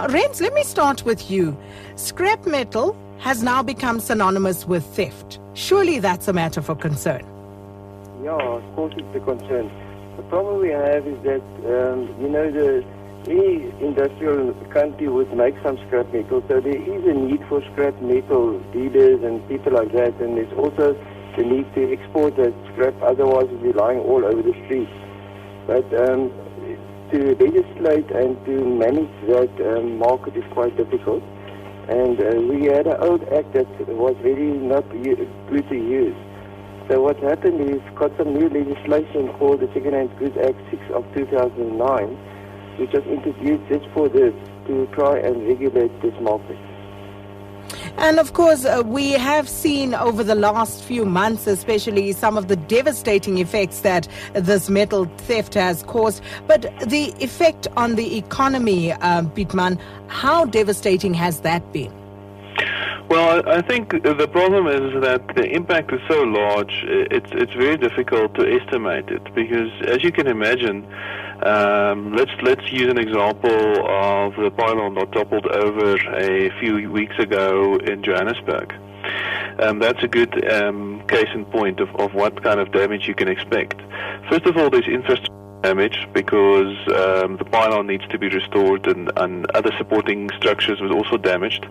Now, let me start with you. Scrap metal has now become synonymous with theft. Surely that's a matter for concern. Yeah, of course it's a concern. The problem we have is that, um, you know, the any industrial country would make some scrap metal, so there is a need for scrap metal dealers and people like that, and there's also the need to export that scrap, otherwise it's be lying all over the streets. But um, to legislate and to manage that um, market is quite difficult. And uh, we had an old act that was really not good to use. So what happened is got some new legislation called the Second-Hand Goods Act 6 of 2009 which was introduced just for this, to try and regulate this market. And of course, uh, we have seen over the last few months, especially some of the devastating effects that this metal theft has caused. But the effect on the economy, uh, Pietman, how devastating has that been? Well, I think the problem is that the impact is so large, it's, it's very difficult to estimate it because, as you can imagine, um, let's let's use an example of the pylon that toppled over a few weeks ago in Johannesburg. Um, that's a good um, case in point of, of what kind of damage you can expect. First of all, there's infrastructure damage because um, the pylon needs to be restored and, and other supporting structures was also damaged.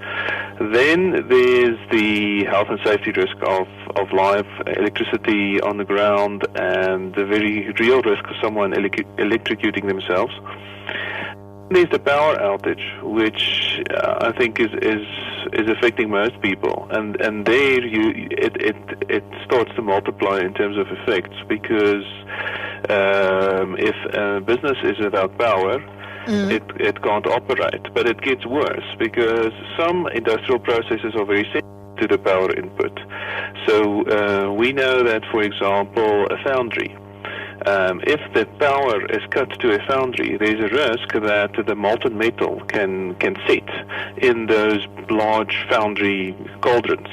Then there's the health and safety risk of, of live electricity on the ground and the very real risk of someone electrocuting themselves. There's the power outage, which uh, I think is, is is affecting most people, and and there you it it it starts to multiply in terms of effects because um, if a business is without power, mm. it, it can't operate. But it gets worse because some industrial processes are very sensitive to the power input. So uh, we know that, for example, a foundry. Um, if the power is cut to a foundry, there's a risk that the molten metal can can sit in those large foundry cauldrons.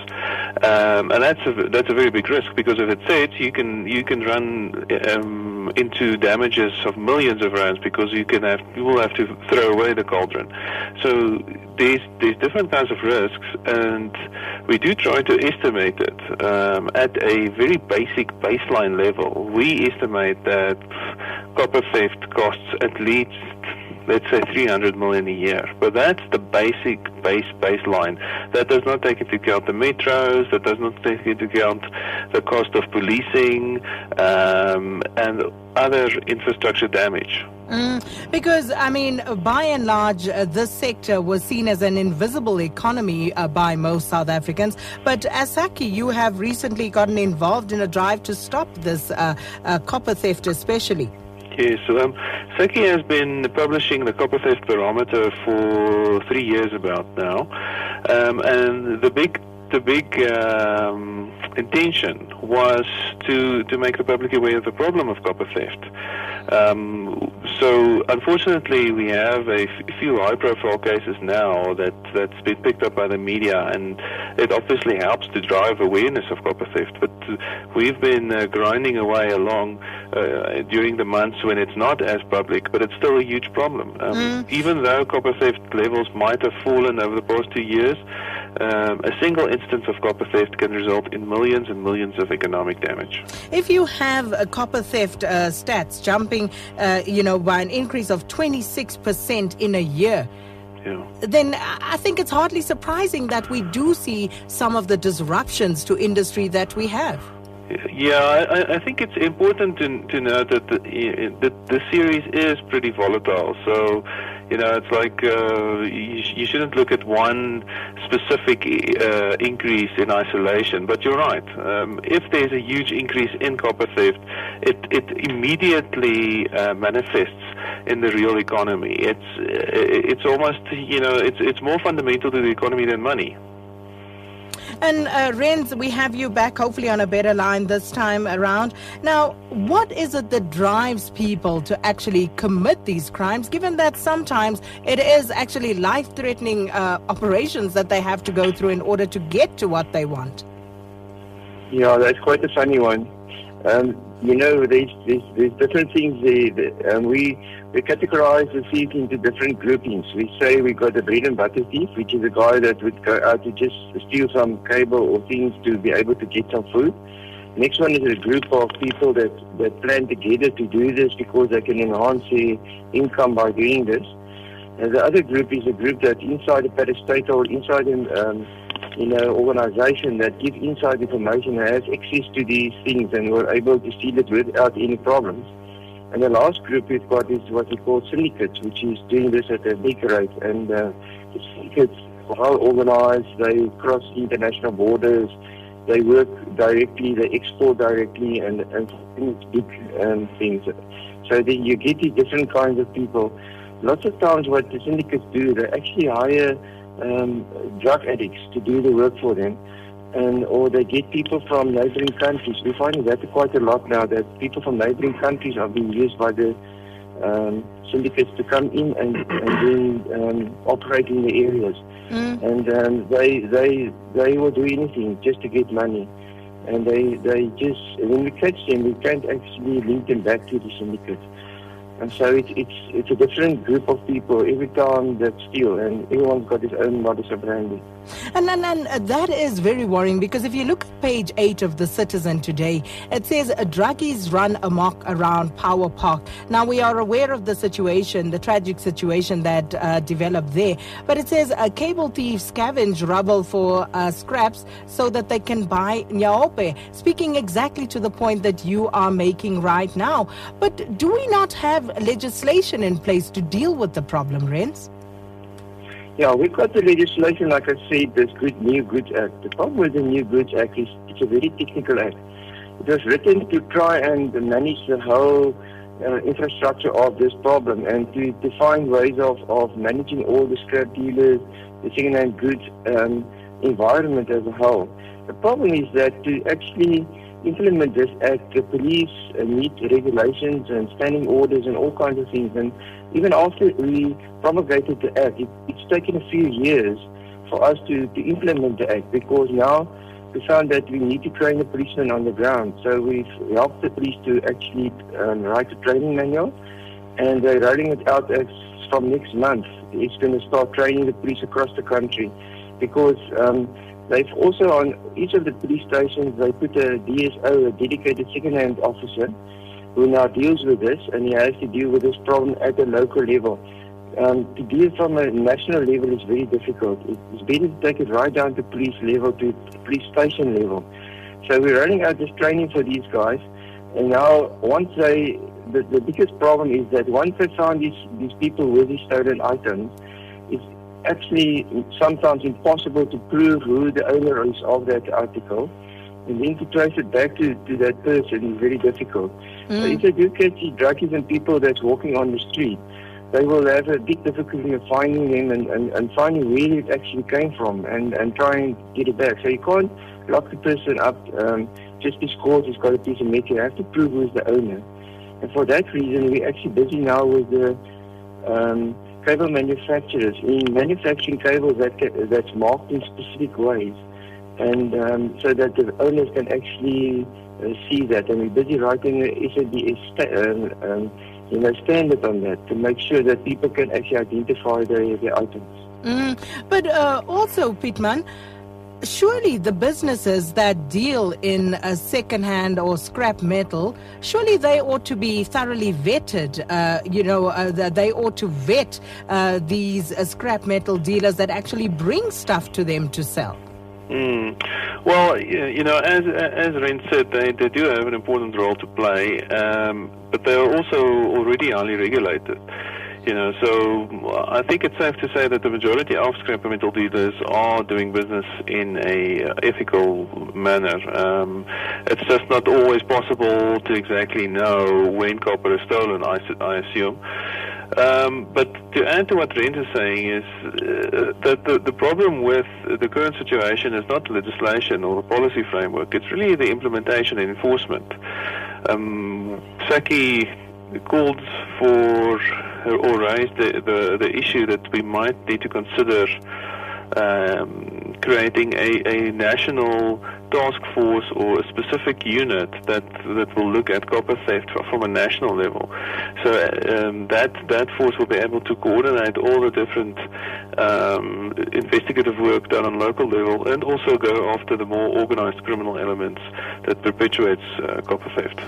Um, and that's a, that's a very big risk because if it sits, you can you can run um, into damages of millions of rands because you can have you will have to throw away the cauldron. So these there's different kinds of risks, and we do try to estimate it um, at a very basic baseline level. We estimate that copper theft costs at least let's say 300 million a year. But that's the basic base baseline. That does not take into account the metros. That does not take into account the cost of policing um, and other infrastructure damage. Mm, because, I mean, by and large, uh, this sector was seen as an invisible economy uh, by most South Africans. But Asaki, you have recently gotten involved in a drive to stop this uh, uh copper theft, especially. Yes, um, SACCI has been publishing the copper theft barometer for three years about now, um, and the big the big um, intention was to to make the public aware of the problem of copper theft. Um, so unfortunately, we have a f- few high-profile cases now that that's been picked up by the media, and it obviously helps to drive awareness of copper theft. But we've been uh, grinding away along uh, during the months when it's not as public, but it's still a huge problem. Um, mm. Even though copper theft levels might have fallen over the past two years, um, a single instance of copper theft can result in millions and millions of economic damage. If you have a copper theft uh, stats jumping, uh, you know, by an increase of 26% in a year, yeah. then I think it's hardly surprising that we do see some of the disruptions to industry that we have. Yeah, I, I think it's important to, to note that the, the, the series is pretty volatile. So, you know, it's like uh, you, you shouldn't look at one specific uh, increase in isolation. But you're right. Um, if there's a huge increase in copper theft, it, it immediately uh, manifests in the real economy. It's it's almost you know it's it's more fundamental to the economy than money. And uh, Rens, we have you back hopefully on a better line this time around. Now, what is it that drives people to actually commit these crimes, given that sometimes it is actually life threatening uh, operations that they have to go through in order to get to what they want? Yeah, that's quite a funny one. Um, you know, there's, there's, there's different things there. Um, we, we categorize the thief into different groupings. We say we got a bread and butter thief, which is a guy that would go out to just steal some cable or things to be able to get some food. Next one is a group of people that, that plan together to do this because they can enhance their income by doing this. And the other group is a group that inside the parastatal or inside an um, you know, organization that give inside information and has access to these things and were able to steal it without any problems. And the last group we've got is what we call syndicates, which is doing this at a big rate. And uh, the syndicates are well organized, they cross international borders, they work directly, they export directly, and, and big um, things. So then you get these different kinds of people. Lots of times what the syndicates do, they actually hire um, drug addicts to do the work for them. And, or they get people from neighboring countries. We're finding that quite a lot now, that people from neighboring countries are being used by the um, syndicates to come in and, and then um, operate in the areas. Mm. And um, they, they, they will do anything just to get money. And they, they just, when we catch them, we can't actually link them back to the syndicates. And so it's, it's, it's a different group of people every time that steal, and everyone's got his own modus operandi. And, and, and that is very worrying because if you look at page 8 of The Citizen today, it says druggies run amok around Power Park. Now, we are aware of the situation, the tragic situation that uh, developed there, but it says uh, cable thieves scavenge rubble for uh, scraps so that they can buy nyaope, speaking exactly to the point that you are making right now. But do we not have legislation in place to deal with the problem, Rens? Yeah, we've got the legislation, like I said, this good New Goods Act. The problem with the New Goods Act is it's a very technical act. It was written to try and manage the whole uh, infrastructure of this problem and to, to find ways of, of managing all the scrap dealers, the second-hand goods um, environment as a whole. The problem is that to actually implement this act, the police uh, meet regulations and standing orders and all kinds of things. And even after we promulgated the act, it, it's taken a few years for us to, to implement the act because now we found that we need to train the policemen on the ground. So we've helped the police to actually um, write a training manual and they're rolling it out as from next month. It's going to start training the police across the country because um, They've also on each of the police stations they put a DSO, a dedicated second-hand officer, who now deals with this, and he has to deal with this problem at a local level. Um, to deal from a national level is very difficult. It's better to take it right down to police level, to police station level. So we're running out this training for these guys, and now once they, the, the biggest problem is that once they find these, these people with these stolen items, actually sometimes impossible to prove who the owner is of that article. And then to trace it back to, to that person is very difficult. Mm. So if they do catch druggies and people that's walking on the street, they will have a big difficulty of finding them and, and, and finding where it actually came from and, and try and get it back. So you can't lock the person up um, just because he's got a piece of metal. You have to prove who's the owner. And for that reason, we're actually busy now with the um, cable manufacturers in manufacturing cables that that's marked in specific ways, and um, so that the owners can actually uh, see that. And we're busy writing a SABS um, um, you know, standard on that to make sure that people can actually identify their, items. Mm, but uh, also, Pietman, surely the businesses that deal in a second-hand or scrap metal, surely they ought to be thoroughly vetted. Uh, you know, uh, they ought to vet uh, these uh, scrap metal dealers that actually bring stuff to them to sell. Mm. Well, you know, as as Ren said, they, they do have an important role to play, um, but they are also already highly regulated. You know, so I think it's safe to say that the majority of scrap metal dealers are doing business in a uh, ethical manner. Um, it's just not always possible to exactly know when copper is stolen. I, I assume. Um, but to add to what Rens is saying is uh, that the, the problem with the current situation is not legislation or the policy framework. It's really the implementation and enforcement. Um, SACCI called for or raised the, the, the issue that we might need to consider um, creating a, a national task force or a specific unit that that will look at copper theft from a national level. So um, that that force will be able to coordinate all the different um, investigative work done on local level, and also go after the more organized criminal elements that perpetuates uh, copper theft.